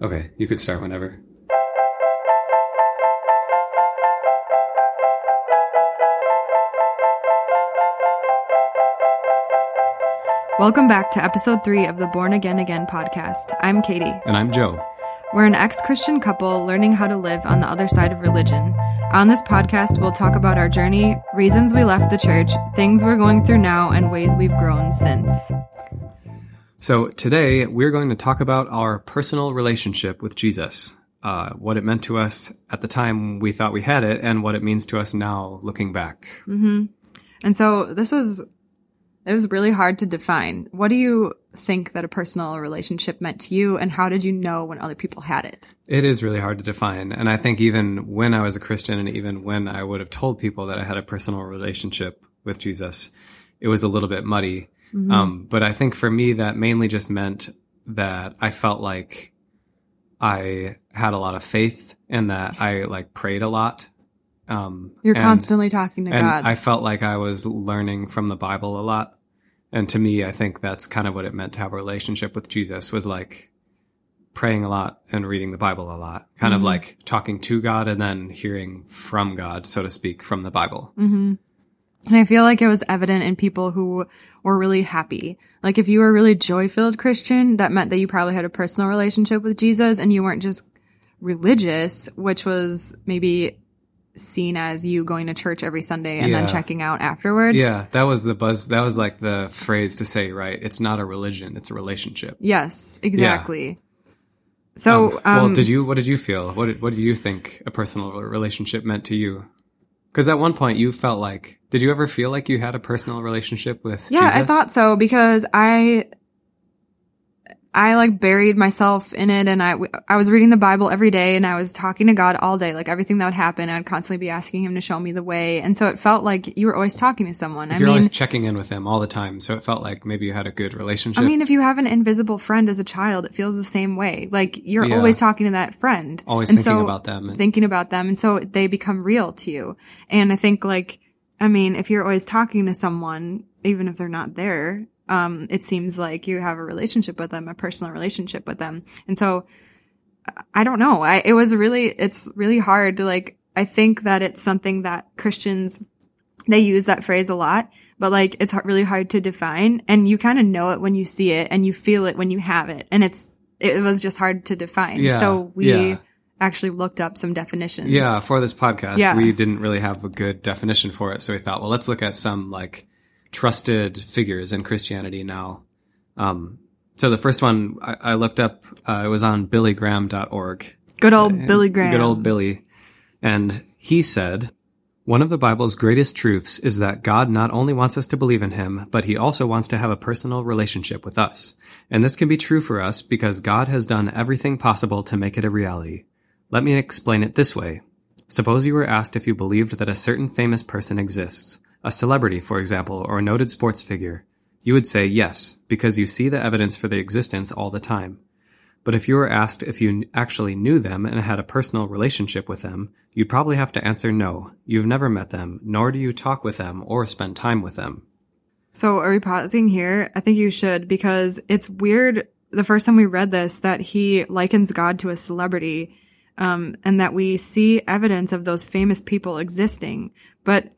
Okay, you could start whenever. Welcome back to episode three of the Born Again Again podcast. I'm Katie. And I'm Joe. We're an ex Christian couple learning how to live on the other side of religion. On this podcast, we'll talk about our journey, reasons we left the church, things we're going through now, and ways we've grown since. So, today we're going to talk about our personal relationship with Jesus, uh, what it meant to us at the time we thought we had it, and what it means to us now looking back. Mm-hmm. And so, this is it was really hard to define. What do you think that a personal relationship meant to you, and how did you know when other people had it? It is really hard to define. And I think even when I was a Christian, and even when I would have told people that I had a personal relationship with Jesus, it was a little bit muddy. Mm-hmm. Um, but I think for me, that mainly just meant that I felt like I had a lot of faith and that I like prayed a lot. Um, You're and, constantly talking to God. I felt like I was learning from the Bible a lot. And to me, I think that's kind of what it meant to have a relationship with Jesus was like praying a lot and reading the Bible a lot, kind mm-hmm. of like talking to God and then hearing from God, so to speak, from the Bible. Mm-hmm. And I feel like it was evident in people who were really happy. Like if you were a really joy filled Christian, that meant that you probably had a personal relationship with Jesus and you weren't just religious, which was maybe seen as you going to church every Sunday and yeah. then checking out afterwards. Yeah, that was the buzz. That was like the phrase to say, right? It's not a religion; it's a relationship. Yes, exactly. Yeah. So, um, well, um, did you? What did you feel? What did, What do you think a personal relationship meant to you? Because at one point you felt like, did you ever feel like you had a personal relationship with? Yeah, Jesus? I thought so because I I like buried myself in it and I, I was reading the Bible every day and I was talking to God all day, like everything that would happen. I'd constantly be asking him to show me the way. And so it felt like you were always talking to someone. I You're mean, always checking in with him all the time. So it felt like maybe you had a good relationship. I mean, if you have an invisible friend as a child, it feels the same way. Like you're yeah. always talking to that friend. Always and thinking so, about them. And- thinking about them. And so they become real to you. And I think like, I mean, if you're always talking to someone, even if they're not there, um, it seems like you have a relationship with them, a personal relationship with them. And so I don't know. I, it was really, it's really hard to like, I think that it's something that Christians, they use that phrase a lot, but like it's really hard to define and you kind of know it when you see it and you feel it when you have it. And it's, it was just hard to define. Yeah, so we, yeah actually looked up some definitions. Yeah, for this podcast, yeah. we didn't really have a good definition for it. So we thought, well, let's look at some like trusted figures in Christianity now. Um, so the first one I, I looked up, uh, it was on billygraham.org. Good old uh, Billy Graham. Good old Billy. And he said, one of the Bible's greatest truths is that God not only wants us to believe in him, but he also wants to have a personal relationship with us. And this can be true for us because God has done everything possible to make it a reality. Let me explain it this way. Suppose you were asked if you believed that a certain famous person exists a celebrity, for example, or a noted sports figure, you would say yes, because you see the evidence for their existence all the time. But if you were asked if you actually knew them and had a personal relationship with them, you'd probably have to answer no. You've never met them, nor do you talk with them or spend time with them. So are we pausing here? I think you should because it's weird the first time we read this that he likens God to a celebrity um, and that we see evidence of those famous people existing. But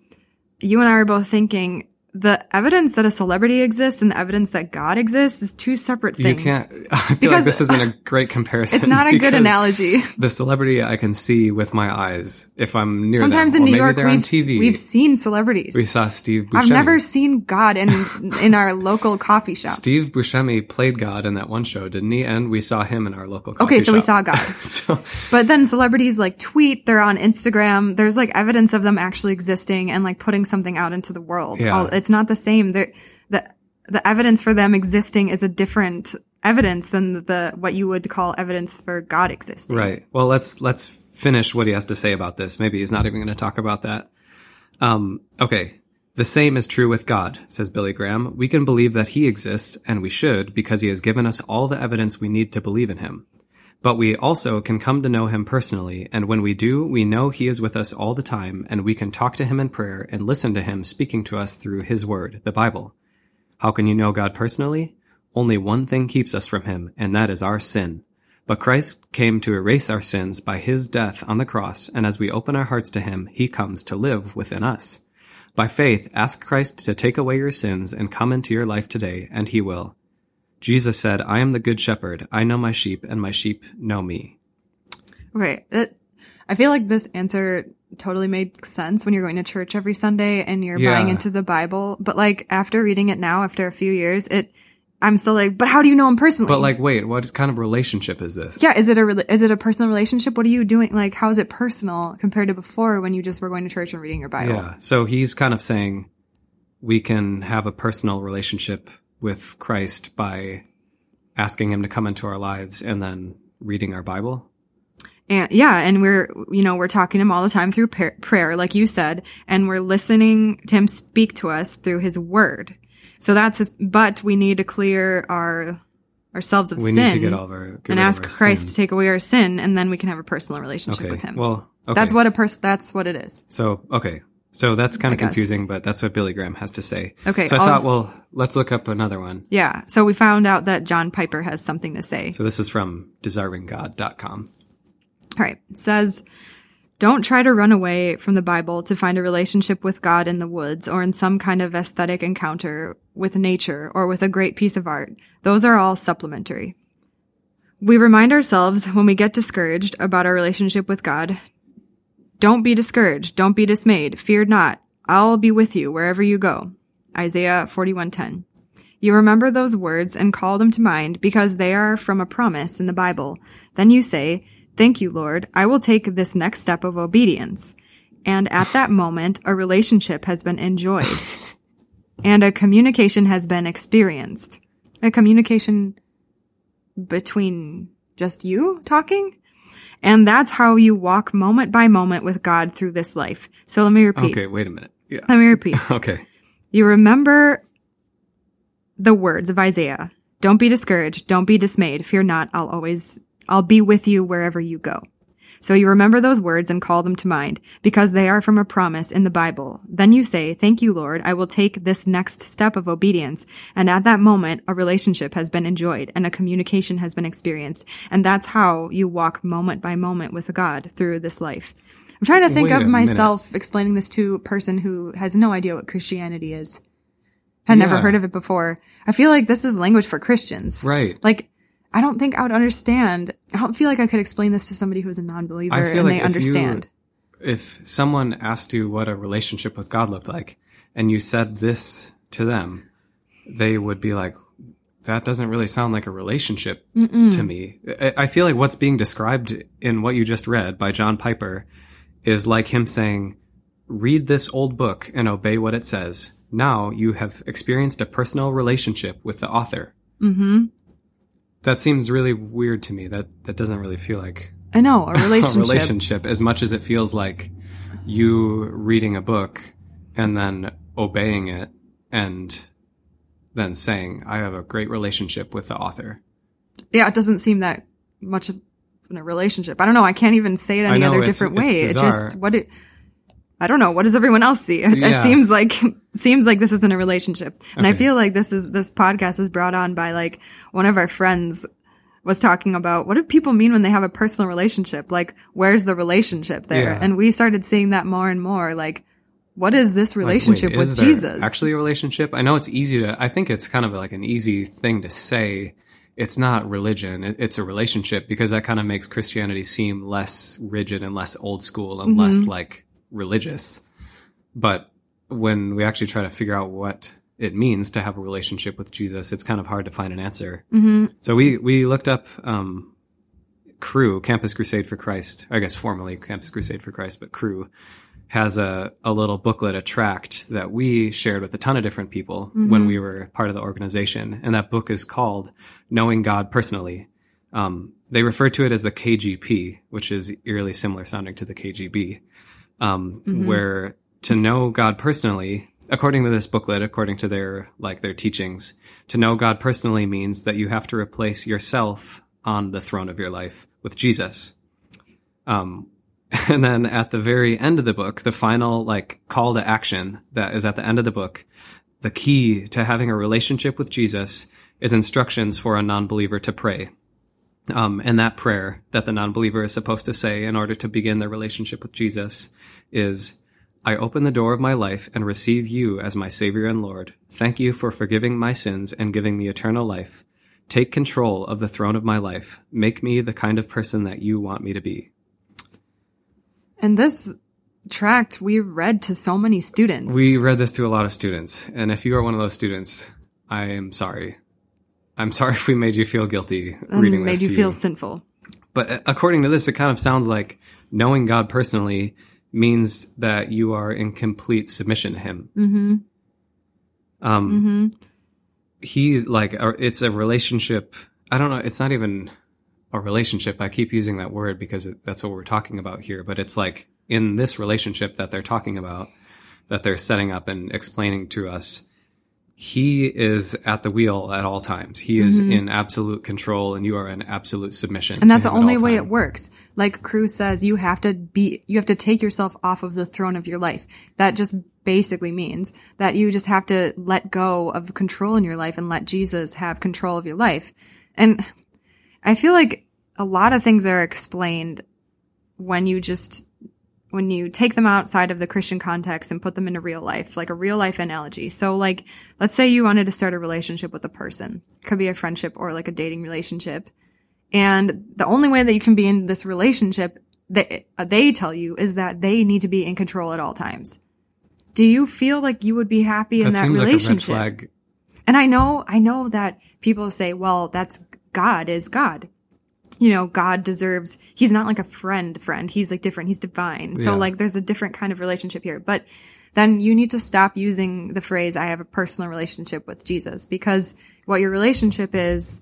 you and I were both thinking the evidence that a celebrity exists and the evidence that God exists is two separate things. You can't. I feel because like this isn't a great comparison. It's not a good analogy. The celebrity I can see with my eyes if I'm near Sometimes them, in New York, we've, we've seen celebrities. We saw Steve Buscemi. I've never seen God in in our local coffee shop. Steve Buscemi played God in that one show, didn't he? And we saw him in our local coffee shop. okay, so shop. we saw God. so, but then celebrities like tweet, they're on Instagram. There's like evidence of them actually existing and like putting something out into the world. Yeah. It's not the same. They're, the the evidence for them existing is a different evidence than the, the what you would call evidence for God existing. Right. Well, let's let's finish what he has to say about this. Maybe he's not even going to talk about that. Um, okay. The same is true with God, says Billy Graham. We can believe that he exists, and we should, because he has given us all the evidence we need to believe in him. But we also can come to know him personally, and when we do, we know he is with us all the time, and we can talk to him in prayer and listen to him speaking to us through his word, the Bible. How can you know God personally? Only one thing keeps us from him, and that is our sin. But Christ came to erase our sins by his death on the cross, and as we open our hearts to him, he comes to live within us. By faith, ask Christ to take away your sins and come into your life today, and he will. Jesus said, I am the good shepherd. I know my sheep, and my sheep know me. Right. I feel like this answer totally made sense when you're going to church every Sunday and you're Yeah. buying into the Bible. But like after reading it now, after a few years, it, I'm still like, but how do you know him personally? But like, wait, what kind of relationship is this? yeah, is it a is it a personal relationship? What are you doing? Like, how is it personal compared to before when you just were going to church and reading your Bible? Yeah. So he's kind of saying we can have a personal relationship with Christ by asking him to come into our lives and then reading our Bible. And yeah, and we're, you know, we're talking to him all the time through par- prayer, like you said, and we're listening to him speak to us through his word. So that's his, but we need to clear our, ourselves of We sin. We need to get all of our and ask Christ sin. to take away our sin, and then we can have a personal relationship Okay. with him. Well, okay. That's what a person, that's what it is. So okay. So that's kind of confusing, but that's what Billy Graham has to say. Okay, So I I'll- thought, well, let's look up another one. Yeah. So we found out that John Piper has something to say. So this is from desiringgod.com. All right. It says, don't try to run away from the Bible to find a relationship with God in the woods or in some kind of aesthetic encounter with nature or with a great piece of art. Those are all supplementary. We remind ourselves when we get discouraged about our relationship with God, don't be discouraged. Don't be dismayed. Fear not. I'll be with you wherever you go. Isaiah 41:10. You remember those words and call them to mind because they are from a promise in the Bible. Then you say, Thank you, Lord. I will take this next step of obedience. And at that moment, a relationship has been enjoyed and a communication has been experienced. A communication between just you talking? And that's how you walk moment by moment with God through this life. So let me repeat. Okay, wait a minute. Yeah. Let me repeat. Okay. You remember the words of Isaiah. Don't be discouraged. Don't be dismayed. Fear not. I'll always, I'll be with you wherever you go. So you remember those words and call them to mind because they are from a promise in the Bible. Then you say, thank you, Lord. I will take this next step of obedience. And at that moment, a relationship has been enjoyed and a communication has been experienced. And that's how you walk moment by moment with God through this life. I'm trying to think Wait of a minute. myself explaining this to a person who has no idea what Christianity is. Had never heard of it before. I feel like this is language for Christians. Right. Like, I don't think I would understand. I don't feel like I could explain this to somebody who's a non-believer I feel and like they if understand. you if someone asked you what a relationship with God looked like and you said this to them, they would be like, that doesn't really sound like a relationship to me. I I feel like what's being described in what you just read by John Piper is like him saying, read this old book and obey what it says. Now you have experienced a personal relationship with the author. hmm That seems really weird to me. That that doesn't really feel like I know, a relationship. a relationship as much as it feels like you reading a book and then obeying it and then saying, I have a great relationship with the author. Yeah, it doesn't seem that much of a relationship. I don't know. I can't even say it any know, other different way. It just, what it, I don't know. What does everyone else see? It Yeah. seems like, seems like this isn't a relationship. And I feel like this is, this podcast is brought on by like one of our friends was talking about what do people mean when they have a personal relationship? Like, where's the relationship there? Yeah. And we started seeing that more and more. Like, what is this Like, relationship wait, with Jesus? Actually, a relationship? I know it's easy to, I think it's kind of like an easy thing to say. It's not religion, it, it's a relationship because that kind of makes Christianity seem less rigid and less old school and less Mm-hmm. like religious. But when we actually try to figure out what it means to have a relationship with Jesus, it's kind of hard to find an answer. hmm So we we looked up um, Cru Campus Crusade for Christ. I guess formerly Campus Crusade for Christ, but Cru has a a little booklet, a tract that we shared with a ton of different people when we were part of the organization, and that book is called Knowing God Personally. Um, they refer to it as the KGP, which is eerily similar sounding to the KGB, um, where to know God personally, according to this booklet, according to their like their teachings, to know God personally means that you have to replace yourself on the throne of your life with Jesus. Um, and then at the very end of the book, the final like call to action that is at the end of the book, the key to having a relationship with Jesus is instructions for a non-believer to pray. Um, and that prayer that the non-believer is supposed to say in order to begin their relationship with Jesus is, I open the door of my life and receive you as my Savior and Lord. Thank you for forgiving my sins and giving me eternal life. Take control of the throne of my life. Make me the kind of person that you want me to be. And this tract we read to so many students. We read this to a lot of students. And if you are one of those students, I am sorry. I'm sorry if we made you feel guilty and reading made this you to feel you. sinful. But uh, according to this, it kind of sounds like knowing God personally means that you are in complete submission to Him. Mm-hmm. Um, Mm-hmm. he like it's a relationship. I don't know. It's not even a relationship. I keep using that word because it, that's what we're talking about here. But it's like in this relationship that they're talking about, that they're setting up and explaining to us. He is at the wheel at all times. He is in absolute control, and you are in absolute submission. Mm-hmm. And that's the only way time. it works. Like Cruz says, you have to be, you have to take yourself off of the throne of your life. That just basically means that you just have to let go of control in your life and let Jesus have control of your life. And I feel like a lot of things are explained when you just, when you take them outside of the Christian context and put them into real life, like a real life analogy. So like, let's say you wanted to start a relationship with a person. Could be a friendship or like a dating relationship. And the only way that you can be in this relationship that uh, they tell you is that they need to be in control at all times. Do you feel like you would be happy in That that, seems like a red relationship? flag. And I know, I know that people say, well, that's God is God. You know, God deserves, he's not like a friend friend. He's like different. He's divine. So Yeah. like there's a different kind of relationship here. But then you need to stop using the phrase, I have a personal relationship with Jesus because what your relationship is,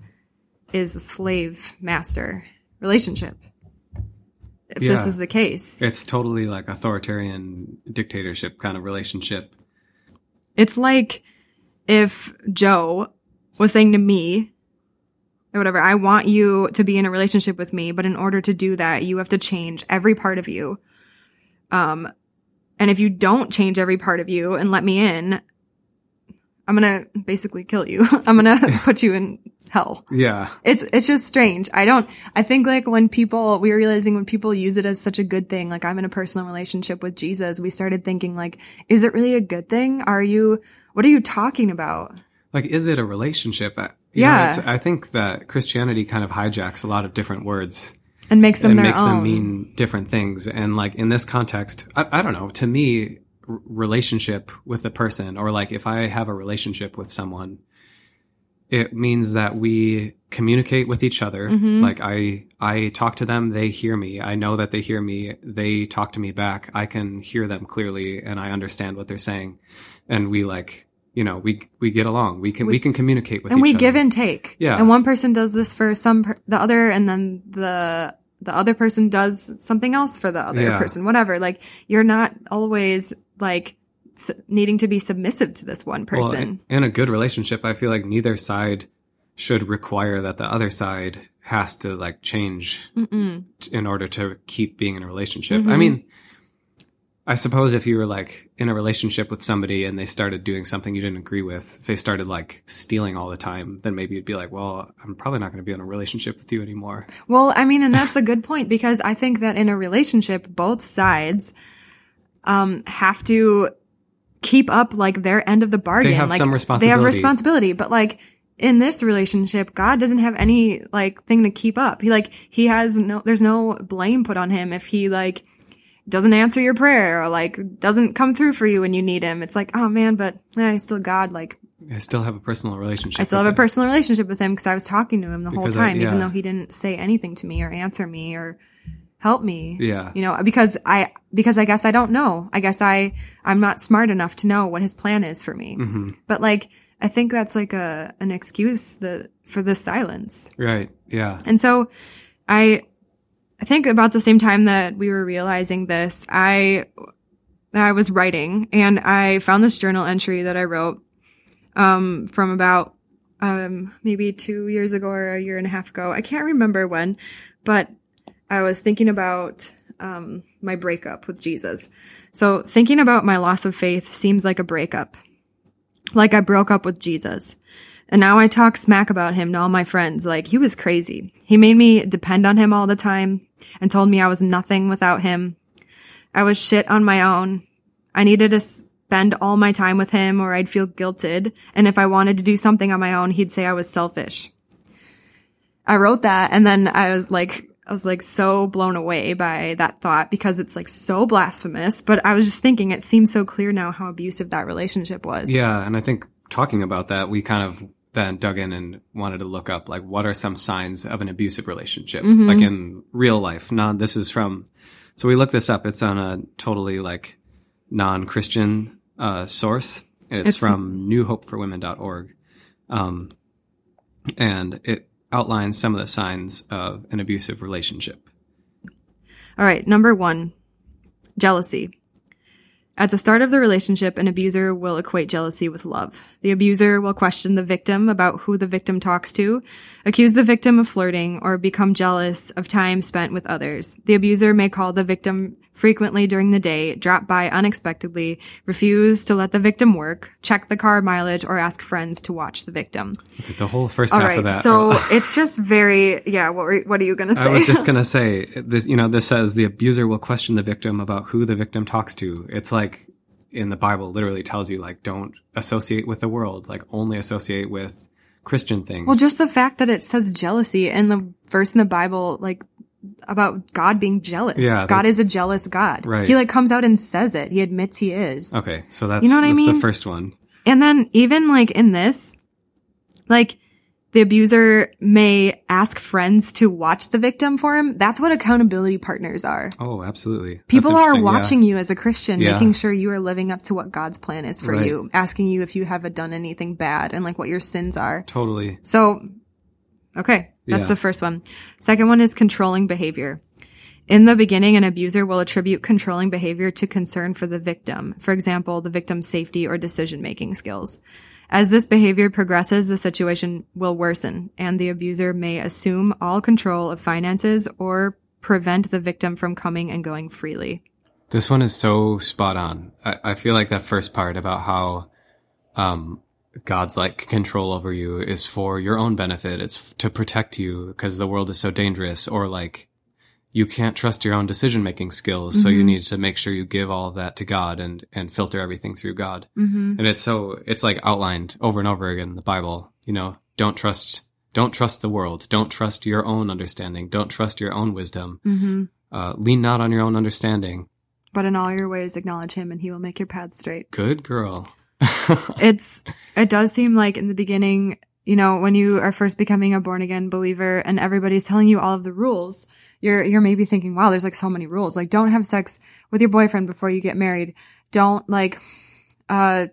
is a slave master relationship. If this is the case, It's totally like authoritarian dictatorship kind of relationship. it's like if Joe was saying to me, or whatever, I want you to be in a relationship with me, but in order to do that, you have to change every part of you. Um, and if you don't change every part of you and let me in, I'm gonna basically kill you. I'm gonna put you in hell. Yeah. It's it's just strange. I don't I think like when people we're realizing when people use it as such a good thing, like I'm in a personal relationship with Jesus, we started thinking like, is it really a good thing? Are you what are you talking about? Like, is it a relationship? You Yeah. Know, I think that Christianity kind of hijacks a lot of different words And makes them and makes own. them mean different things. And like in this context, I, I don't know. To me, r- relationship with a person, or like if I have a relationship with someone, it means that we communicate with each other. Mm-hmm. Like I, I talk to them, they hear me. I know that they hear me. They talk to me back. I can hear them clearly, and I understand what they're saying. And we like, you know, we we get along. We can we, can communicate with and we other. give and take. Yeah. And one person does this for some per- the other and then the the other person does something else for the other Yeah. person. Whatever. Like you're not always like needing to be submissive to this one Well, person. in, in a good relationship, I feel like neither side should require that the other side has to like change Mm-mm. in order to keep being in a relationship. Mm-hmm. I mean, I suppose if you were like in a relationship with somebody and they started doing something you didn't agree with, if they started like stealing all the time, then maybe you'd be like, well, I'm probably not going to be in a relationship with you anymore. Well, I mean, and that's a good point because I think that in a relationship, both sides um have to keep up like their end of the bargain. They have like some responsibility. They have responsibility. responsibility, but like in this relationship, God doesn't have any like thing to keep up. He like he has no there's no blame put on him if he like doesn't answer your prayer or like doesn't come through for you when you need him. It's like, oh man, but eh, he's still God. Like I still have a personal relationship. I still have a personal relationship with him because I was talking to him the whole Because I- time, even though he didn't say anything to me or answer me or help me. Yeah. You know, because I, because I guess I don't know. I guess I, I'm not smart enough to know what his plan is for me. Mm-hmm. But like, I think that's like a, an excuse the, for the silence. Right. Yeah. And so I, I think about the same time that we were realizing this, I, I was writing and I found this journal entry that I wrote, um, from about, um, maybe two years ago or a year and a half ago. I can't remember when, but I was thinking about, um, my breakup with Jesus. So thinking about my loss of faith seems like a breakup. Like I broke up with Jesus. And now I talk smack about him to all my friends. Like, he was crazy. He made me depend on him all the time and told me I was nothing without him. I was shit on my own. I needed to spend all my time with him or I'd feel guilted. And if I wanted to do something on my own, he'd say I was selfish. I wrote that and then I was like, I was like so blown away by that thought because it's like so blasphemous. But I was just thinking it seems so clear now how abusive that relationship was. Yeah. And I think talking about that, we kind of then dug in and wanted to look up like what are some signs of an abusive relationship, Mm-hmm. like in real life. Not this is from. So we looked this up. It's on a totally like non-Christian uh, source. It's, It's- from NewHopeForWomen.org, um, and it outlines some of the signs of an abusive relationship. All right. Number one, jealousy. At the start of the relationship, an abuser will equate jealousy with love. The abuser will question the victim about who the victim talks to, accuse the victim of flirting, or become jealous of time spent with others. The abuser may call the victim frequently during the day, drop by unexpectedly, refuse to let the victim work, check the car mileage, or ask friends to watch the victim. The whole first All half right. of that. So it's just very, yeah. What were, what are you going to say? I was just gonna say this. You know, this says the abuser will question the victim about who the victim talks to. It's like in the Bible, literally tells you like don't associate with the world, like only associate with Christian things. Well, just the fact that it says jealousy in the verse in the Bible, like about God being jealous. Yeah, God is a jealous God. Right. He like comes out and says it. He admits he is. okay, so that's You know what I mean. the first one. And then even like in this, like the abuser may ask friends to watch the victim for him. That's what accountability partners are. Oh, absolutely. People are interesting, yeah. watching you as a Christian, Yeah. making sure you are living up to what God's plan is for Right. you, asking you if you have done anything bad and like what your sins are. Totally. So, okay, that's Yeah. the first one. Second one is controlling behavior. In the beginning, an abuser will attribute controlling behavior to concern for the victim. For example, the victim's safety or decision making skills. As this behavior progresses, the situation will worsen and the abuser may assume all control of finances or prevent the victim from coming and going freely. This one is so spot on. I, I feel like that first part about how um, God's like control over you is for your own benefit. It's to protect you because the world is so dangerous, or like you can't trust your own decision making skills, so you need to make sure you give all of that to God and and filter everything through God. Mm-hmm. And it's so it's like outlined over and over again in the Bible. You know, don't trust. Don't trust the world. Don't trust your own understanding. Don't trust your own wisdom. Mm-hmm. Uh, lean not on your own understanding. But in all your ways, acknowledge him and he will make your path straight. Good girl. it's it does seem like in the beginning you know when you are first becoming a born again believer and everybody's telling you all of the rules you're you're maybe thinking wow there's like so many rules. Like don't have sex with your boyfriend before you get married. Don't like uh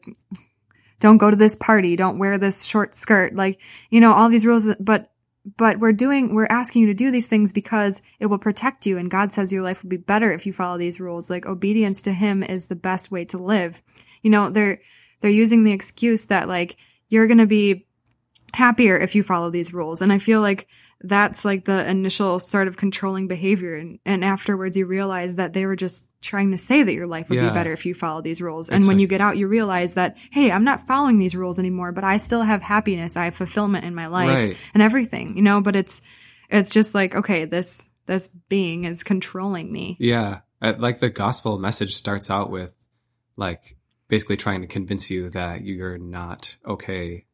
don't go to this party. Don't wear this short skirt. Like you know all these rules but but we're doing we're asking you to do these things because it will protect you. And god says your life will be better if you follow these rules. Like obedience to him is the best way to live. You know they're they're using the excuse that like you're going to be happier if you follow these rules. And i feel like that's like the initial sort of controlling behavior and, and afterwards you realize that they were just trying to say that your life would Yeah. be better if you follow these rules and It's when like- you get out you realize that hey i'm not following these rules anymore but i still have happiness i have fulfillment in my life Right. and everything you know but it's it's just like okay this this being is controlling me Yeah. Uh, like the gospel message starts out with like basically trying to convince you that you're not okay.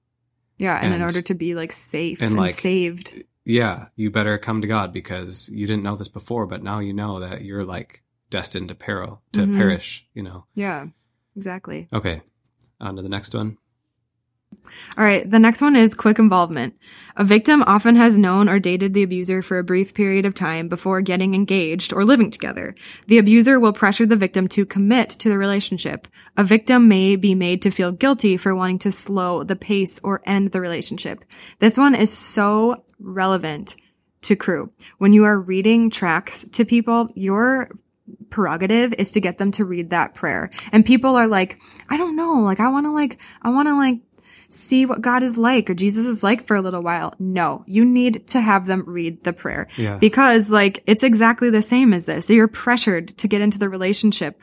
yeah and, in order to be like safe and, and, like, saved Yeah. You better come to God because you didn't know this before, but now you know that you're like destined to peril, to Mhm. perish, you know. yeah exactly Okay. On to the next one. All right, the next one is quick involvement. A victim often has known or dated the abuser for a brief period of time before getting engaged or living together. The abuser will pressure the victim to commit to the relationship. A victim may be made to feel guilty for wanting to slow the pace or end the relationship. This one is so relevant to Cru. When you are reading tracts to people, your prerogative is to get them to read that prayer. And people are like, I don't know, like I want to like I want to like see what God is like or Jesus is like for a little while. No, you need to have them read the prayer Yeah. because like it's exactly the same as this. You're pressured to get into the relationship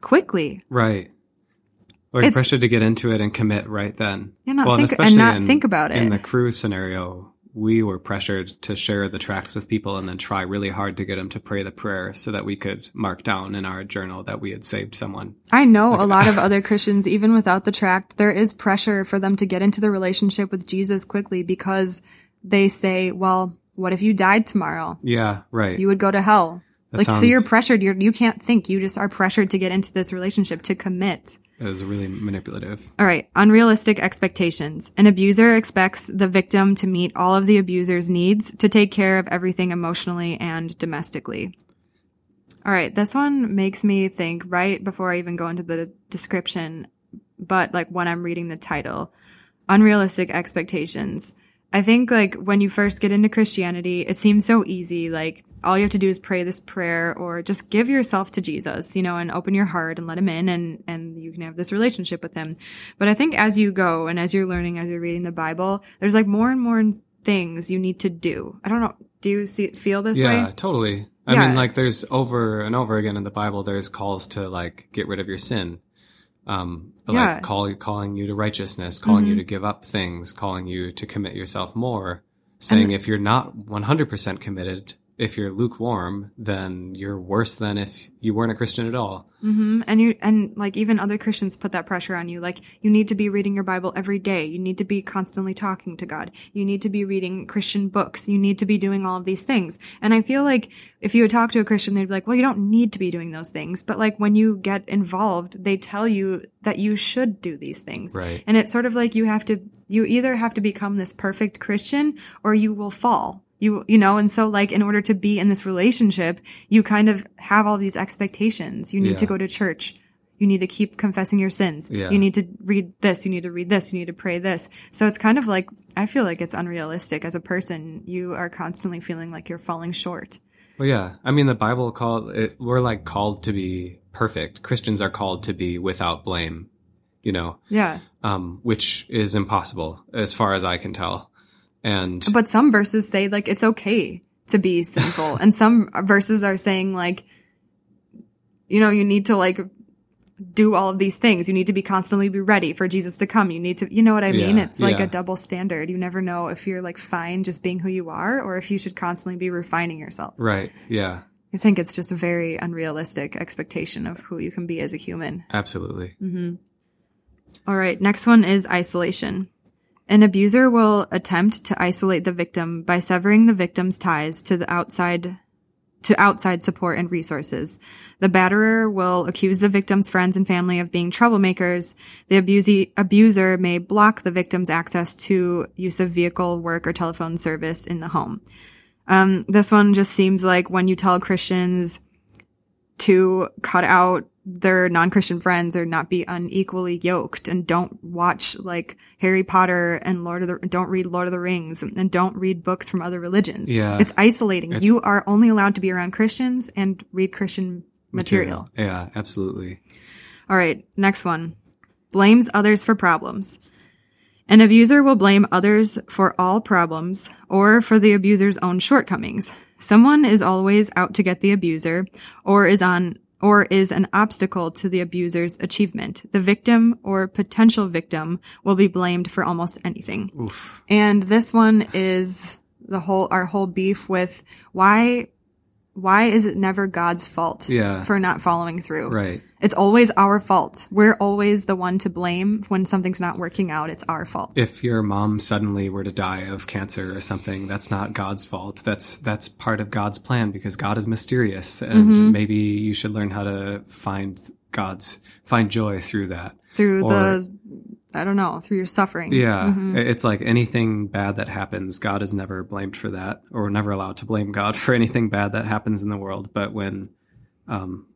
quickly. Right. Or you're pressured to get into it and commit right then. Yeah, not Well, think- and especially not in- think about it. In the Cru scenario, we were pressured to share the tracts with people and then try really hard to get them to pray the prayer so that we could mark down in our journal that we had saved someone. I know a lot of other Christians, even without the tract, there is pressure for them to get into the relationship with Jesus quickly because they say, well, what if you died tomorrow? Yeah, right. You would go to hell. That like, so you're pressured. You're, you can't think. You just are pressured to get into this relationship, to commit. It was really manipulative. All right. Unrealistic expectations. An abuser expects the victim to meet all of the abuser's needs, to take care of everything emotionally and domestically. All right. This one makes me think right before I even go into the description, but like when I'm reading the title, unrealistic expectations. I think like when you first get into Christianity, it seems so easy. Like all you have to do is pray this prayer or just give yourself to Jesus, you know, and open your heart and let him in and, and you can have this relationship with him. But I think as you go and as you're learning, as you're reading the Bible, there's like more and more things you need to do. I don't know. Do you see, feel this yeah, way? totally. I Yeah. mean, like, there's over and over again in the Bible, there's calls to like get rid of your sin. Um, Yeah. Mm-hmm. like call, calling you to righteousness, calling you to give up things, calling you to commit yourself more, saying if you're not 100% committed, if you're lukewarm, then you're worse than if you weren't a Christian at all. hmm And you, and like even other Christians put that pressure on you. Like you need to be reading your Bible every day. You need to be constantly talking to God. You need to be reading Christian books. You need to be doing all of these things. And I feel like if you would talk to a Christian, they'd be like, well, you don't need to be doing those things. But like when you get involved, they tell you that you should do these things. Right. And it's sort of like you have to, you either have to become this perfect Christian or you will fall. You, you know, and so like in order to be in this relationship, you kind of have all these expectations. You need to go to church. You need to keep confessing your sins. Yeah. You need to read this. You need to read this. You need to pray this. So it's kind of like, I feel like it's unrealistic as a person. You are constantly feeling like you're falling short. Well, yeah. I mean, the Bible called it, we're like called to be perfect. Christians are called to be without blame, you know, Yeah. um, which is impossible as far as I can tell. And But some verses say like it's okay to be sinful. and some verses are saying like, you know, you need to like do all of these things. You need to be constantly be ready for Jesus to come. You need to, you know what I mean? Yeah, it's like yeah. a double standard. You never know if you're like fine just being who you are or if you should constantly be refining yourself. right. Yeah, I think it's just a very unrealistic expectation of who you can be as a human. absolutely. Mm-hmm. All right. Next one is isolation. An abuser will attempt to isolate the victim by severing the victim's ties to the outside to outside support and resources. The batterer will accuse the victim's friends and family of being troublemakers. The abusee, abuser may block the victim's access to use of vehicle, work, or telephone service in the home. Um, this one just seems like when you tell Christians to cut out their non-Christian friends or not be unequally yoked and don't watch like Harry Potter and Lord of the don't read Lord of the Rings and don't read books from other religions. Yeah. It's isolating. It's- you are only allowed to be around Christians and read Christian material. Yeah, absolutely. All right, next one. Blames others for problems. An abuser will blame others for all problems or for the abuser's own shortcomings. Someone is always out to get the abuser or is on or is an obstacle to the abuser's achievement. The victim or potential victim will be blamed for almost anything. Oof. And this one is the whole our whole beef with why why is it never God's fault Yeah. for not following through? Right. It's always our fault. We're always the one to blame when something's not working out. It's our fault. If your mom suddenly were to die of cancer or something, that's not God's fault. That's that's part of God's plan because God is mysterious, and Mm-hmm. maybe you should learn how to find God's find joy through that. through Or- the, I don't know, through your suffering. Yeah, Mm-hmm. it's like anything bad that happens, God is never blamed for that, or never allowed to blame God for anything bad that happens in the world. But when um,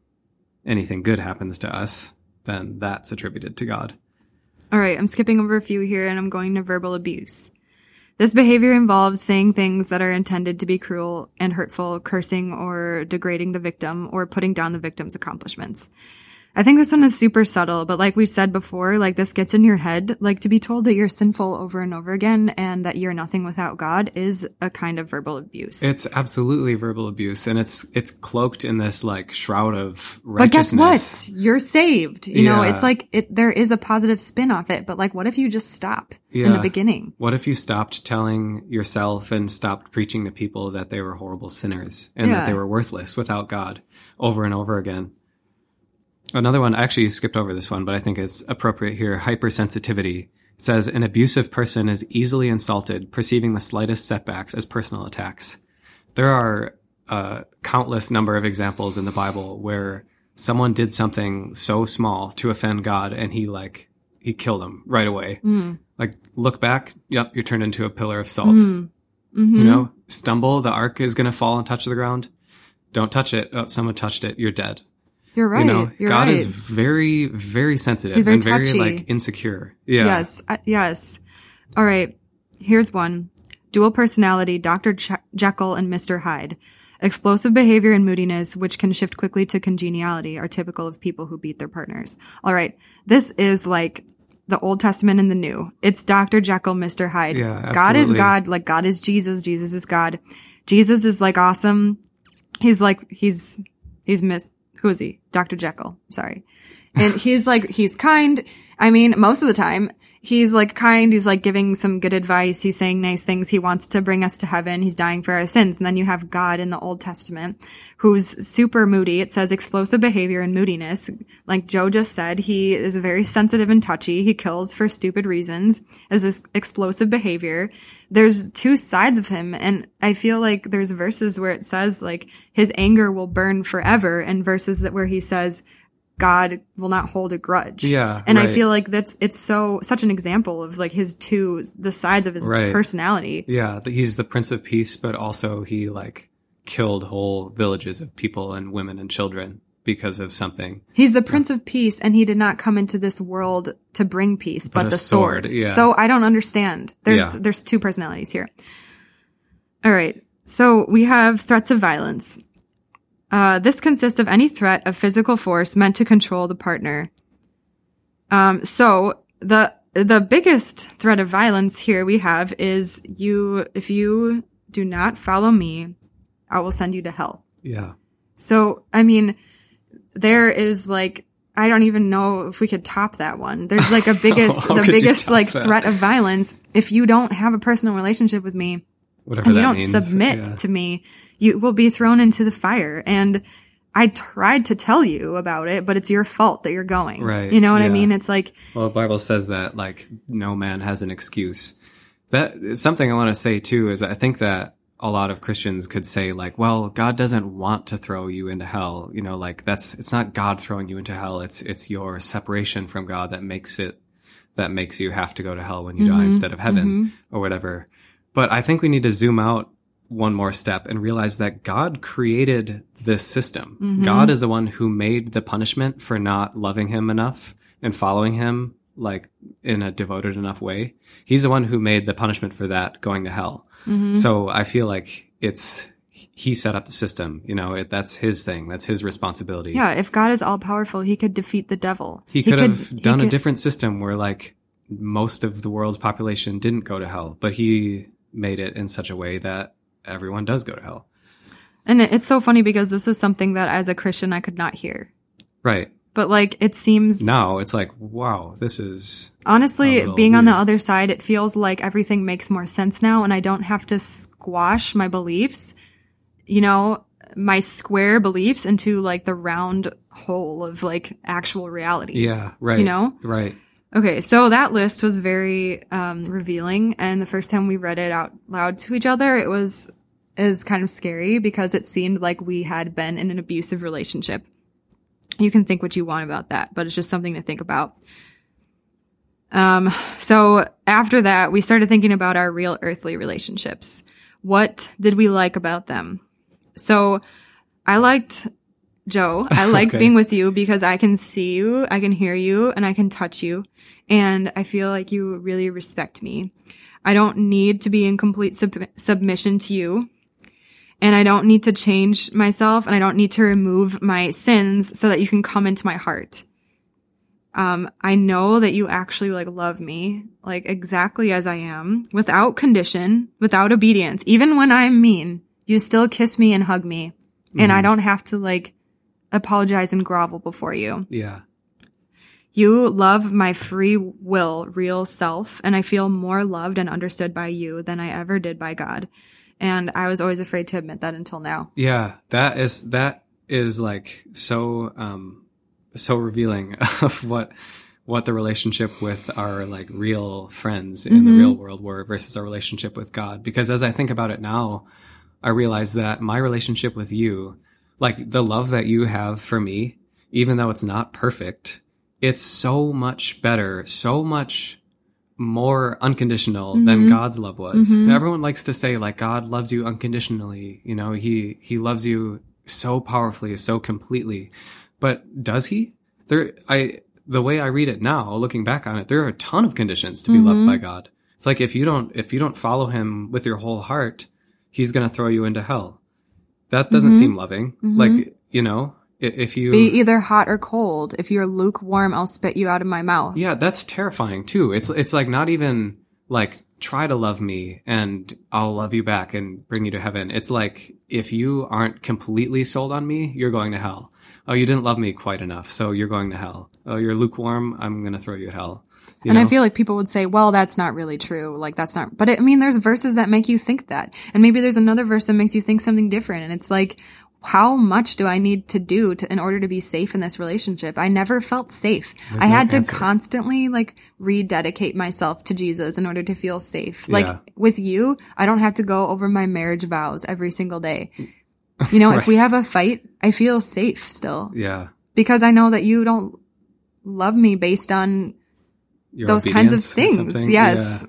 anything good happens to us, then that's attributed to God. All right, I'm skipping over a few here and I'm going to verbal abuse. This behavior involves saying things that are intended to be cruel and hurtful, cursing or degrading the victim, or putting down the victim's accomplishments. I think this one is super subtle, but like we said before, like this gets in your head. Like to be told that you're sinful over and over again and that you're nothing without God is a kind of verbal abuse. It's absolutely verbal abuse, and it's it's cloaked in this like shroud of righteousness. but guess what? You're saved. You know, it's like it, there is a positive spin off it, but like what if you just stop in the beginning? What if you stopped telling yourself and stopped preaching to people that they were horrible sinners and Yeah. that they were worthless without God over and over again? Another one, actually, you skipped over this one, but I think it's appropriate here. Hypersensitivity. It says an abusive person is easily insulted, perceiving the slightest setbacks as personal attacks. There are a countless number of examples in the Bible where someone did something so small to offend God and he like, he killed them right away. Mm. Like, look back. Yep, you're turned into a pillar of salt. Mm. Mhm. You know, stumble, the ark is going to fall and touch the ground. Don't touch it. Oh, someone touched it. You're dead. You're right. You know, God right. is very, very sensitive very and very touchy. like insecure. Yeah. Yes. uh, yes. All right. Here's one. Dual personality, Dr. Jekyll and Mr. Hyde. Explosive behavior and moodiness, which can shift quickly to congeniality, are typical of people who beat their partners. All right. This is like the Old Testament and the New. It's Dr. Jekyll, Mr. Hyde. Yeah, God is. God. Like God is Jesus. Jesus is God. Jesus is like awesome. He's like, he's, he's Miss, who is he? Dr. Jekyll. Sorry. And he's like, he's kind. I mean, most of the time, he's like kind. He's like giving some good advice. He's saying nice things. He wants to bring us to heaven. He's dying for our sins. And then you have God in the Old Testament who's super moody. It says explosive behavior and moodiness. Like Joe just said, he is very sensitive and touchy. He kills for stupid reasons as this explosive behavior. There's two sides of him. And I feel like there's verses where it says like his anger will burn forever and verses that where he says, God will not hold a grudge. Yeah, And I feel like that's, it's so, such an example of like his two, the sides of his Right. personality. Yeah. that He's the Prince of Peace, but also he like killed whole villages of people and women and children because of something. He's the Prince of Peace and he did not come into this world to bring peace, but, a the sword. sword, yeah. So I don't understand. There's, Yeah. there's two personalities here. All right. So we have threats of violence. Uh, this consists of any threat of physical force meant to control the partner. Um, so the, the biggest threat of violence here we have is you, if you do not follow me, I will send you to hell. Yeah. So, I mean, there is like, I don't even know if we could top that one. There's like a biggest, the biggest like that? threat of violence. If you don't have a personal relationship with me Whatever and you don't means. submit Yeah. to me, you will be thrown into the fire. And I tried to tell you about it, but it's your fault that you're going. Right, You know what I mean? It's like, Well, the Bible says that like no man has an excuse. That something I want to say too is I think that a lot of Christians could say like, well, God doesn't want to throw you into hell. You know, like that's it's not God throwing you into hell. It's it's your separation from God that makes it that makes you have to go to hell when you die Mhm, instead of heaven mhm. or whatever. But I think we need to zoom out one more step and realize that God created this system. Mhm. God is the one who made the punishment for not loving him enough and following him like in a devoted enough way. He's the one who made the punishment for that going to hell. mhm. So I feel like it's he set up the system, you know, it, that's his thing. That's his responsibility. yeah, if God is all powerful, he could defeat the devil. He could have he done a could- different system where like most of the world's population didn't go to hell, but he made it in such a way that everyone does go to hell. And it's so funny because this is something that as a Christian I could not hear. Right. But like it seems Now it's like, wow, this is honestly being on the other side it feels like everything makes more sense now and I don't have to squash my beliefs, you know, my square beliefs into like the round hole of like actual reality. yeah, right. You know? Right. Okay, so that list was very um, revealing, and the first time we read it out loud to each other, it was is kind of scary because it seemed like we had been in an abusive relationship. You can think what you want about that, but it's just something to think about. Um, so after that, we started thinking about our real earthly relationships. What did we like about them? So I liked Joe. I like Okay. being with you because I can see you, I can hear you, and I can touch you. And I feel like you really respect me. I don't need to be in complete sub- submission to you. and I don't need to change myself and I don't need to remove my sins so that you can come into my heart. Um, I know that you actually like love me, like exactly as I am, without condition, without obedience. Even when I'm mean, you still kiss me and hug me. And I don't have to like apologize and grovel before you. Yeah. You love my free will, real self, and I feel more loved and understood by you than I ever did by God. And I was always afraid to admit that until now. Yeah. That is, that is like so, um, so revealing of what, what the relationship with our like real friends in the real world were versus our relationship with God. Because as I think about it now, I realize that my relationship with you, like the love that you have for me, even though it's not perfect, it's so much better, so much more unconditional than mm-hmm. God's love was. Mm-hmm. Everyone likes to say like God loves you unconditionally, you know, he he loves you so powerfully, so completely. But does he? There I the way I read it now, looking back on it, there are a ton of conditions to be loved mm-hmm. by God. It's like if you don't if you don't follow him with your whole heart, he's going to throw you into hell. That doesn't seem mm-hmm. loving. Mm-hmm. Like, you know, if you Be either hot or cold. If you're lukewarm, I'll spit you out of my mouth. Yeah, that's terrifying too. It's it's like not even like try to love me and I'll love you back and bring you to heaven. It's like if you aren't completely sold on me, you're going to hell. Oh, you didn't love me quite enough, so you're going to hell. Oh, you're lukewarm, I'm going to throw you at hell. And I feel like people would say, well, that's not really true. Like that's not, but I mean, there's verses that make you think that. And maybe there's another verse that makes you think something different. And it's like, how much do I need to do to, in order to be safe in this relationship? I never felt safe. I no had to answer. constantly like rededicate myself to Jesus in order to feel safe. Like Yeah. with you, I don't have to go over my marriage vows every single day. You know, if we have a fight, I feel safe still yeah. because I know that you don't love me based on those kinds of things. Yes. Yeah.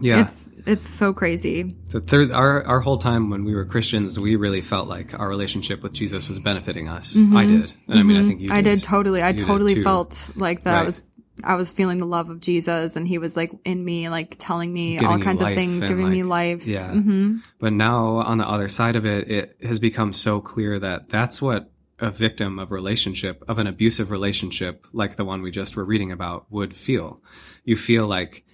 Yeah. It's it's so crazy. third our our whole time when we were Christians, we really felt like our relationship with Jesus was benefiting us. I did. And I mean, I think you Mm-hmm. I did totally. I You totally felt like that I Right. was I was feeling the love of Jesus and he was like in me like telling me Giving all kinds of things, giving me life. Yeah. hmm But now on the other side of it, it has become so clear that that's what a victim of relationship, of an abusive relationship like the one we just were reading about would feel. You feel like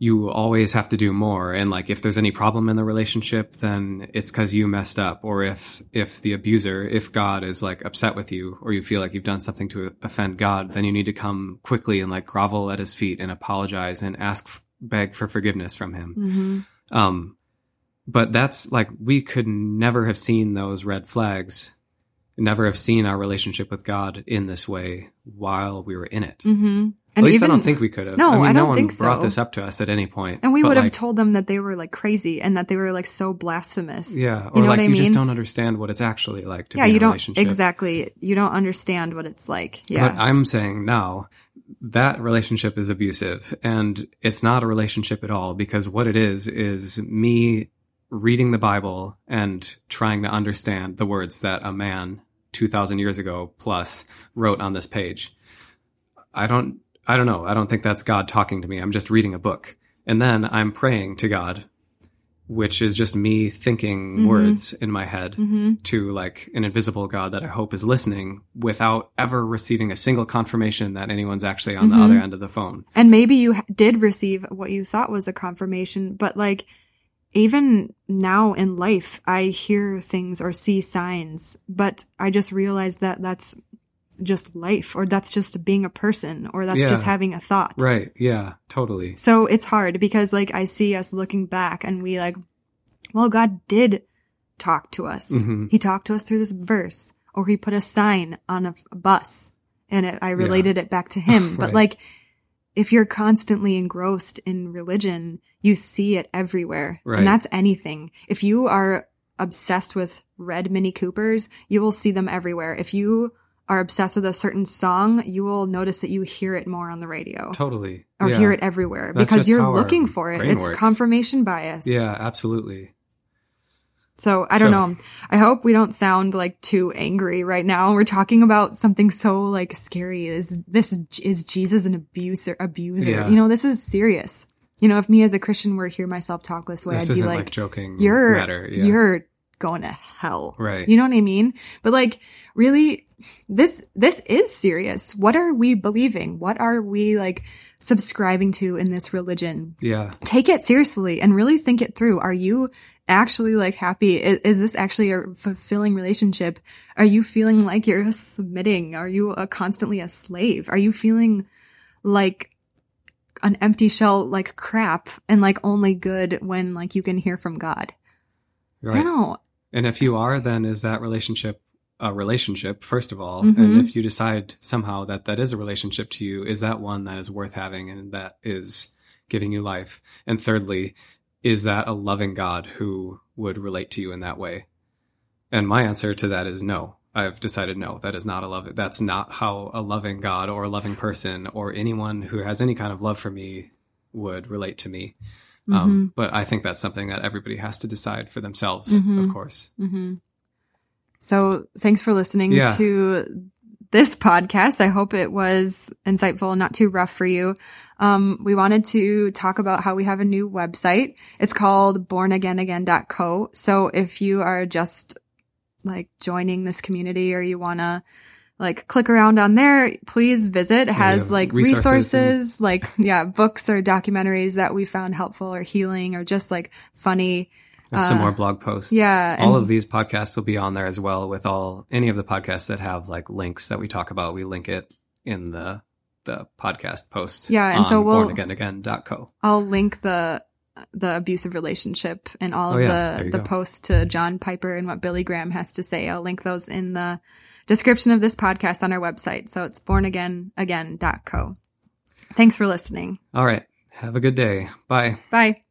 you always have to do more. And like if there's any problem in the relationship, then it's because you messed up. Or if, if the abuser, if God is like upset with you or you feel like you've done something to offend God, then you need to come quickly and like grovel at his feet and apologize and ask, beg for forgiveness from him. hmm Um, but that's like we could never have seen those red flags, never have seen our relationship with God in this way while we were in it. hmm At least even, I don't think we could have. No, I mean, I no don't one think brought so. this up to us at any point. and we would have like, told them that they were like crazy and that they were like so blasphemous. yeah, or you know like you just don't understand what it's actually like to yeah, be in you a don't relationship. exactly. You don't understand what it's like. Yeah. But I'm saying now that relationship is abusive and it's not a relationship at all because what it is is me reading the Bible and trying to understand the words that a man 2000 years ago plus wrote on this page. I don't I don't know. I don't think that's God talking to me. I'm just reading a book. And then I'm praying to God, which is just me thinking Mhm. words in my head hmm to like an invisible God that I hope is listening without ever receiving a single confirmation that anyone's actually on Mhm. the other end of the phone. And maybe you did receive what you thought was a confirmation, but like even now in life, I hear things or see signs, but I just realize that that's just life or that's just being a person or that's Yeah. just having a thought. Right. Yeah, totally. So it's hard because like I see us looking back and we like, well, God did talk to us. Mhm. He talked to us through this verse or he put a sign on a, bus and it, I related it back to him. But Right. like, if you're constantly engrossed in religion, you see it everywhere. Right. And that's anything. If you are obsessed with red Mini Coopers, you will see them everywhere. If you are obsessed with a certain song, you will notice that you hear it more on the radio Totally. or yeah. hear it everywhere That's because you're looking for it. It's works. confirmation bias. Yeah, absolutely. So I don't So- know. I hope we don't sound like too angry right now. We're talking about something so like scary. Is this is Jesus an abuser? Abuser? Yeah. You know, this is serious. You know, if me as a Christian were to hear myself talk this way, this I'd be like, like, joking "You're matter. Yeah. you're going to hell. Right. You know what I mean? But like, really, this, this is serious. What are we believing? What are we like subscribing to in this religion? Yeah. Take it seriously and really think it through. Are you actually like happy? Is, is this actually a fulfilling relationship? Are you feeling like you're submitting? Are you a, constantly a slave? Are you feeling like an empty shell, like crap and like only good when like you can hear from God? I Right. don't know. And if you are, then is that relationship a relationship, first of all? Mhm. And if you decide somehow that that is a relationship to you, is that one that is worth having and that is giving you life? And thirdly, is that a loving God who would relate to you in that way? And my answer to that is no. I've decided no, that is not a love. That's not how a loving God or a loving person or anyone who has any kind of love for me would relate to me. Um, but I think that's something that everybody has to decide for themselves, Mhm. of course. hmm So thanks for listening Yeah. to this podcast. I hope it was insightful and not too rough for you. Um, we wanted to talk about how we have a new website. It's called bornagainagain.co. So if you are just like joining this community or you want to like click around on there, please visit. It has have like resources resources, like yeah, books or documentaries that we found helpful or healing or just like funny. And some Uh, more blog posts. yeah, All and- of these podcasts will be on there as well with all any of the podcasts that have like links that we talk about. We link it in the the podcast post. Yeah, and so on we'll- bornagainagain.co. I'll link the the abusive relationship and all Oh, of yeah. The the go. posts to John Piper and what Billy Graham has to say. I'll link those in the description of this podcast on our website. So it's bornagainagain.co. Thanks for listening. All right. Have a good day. Bye. Bye.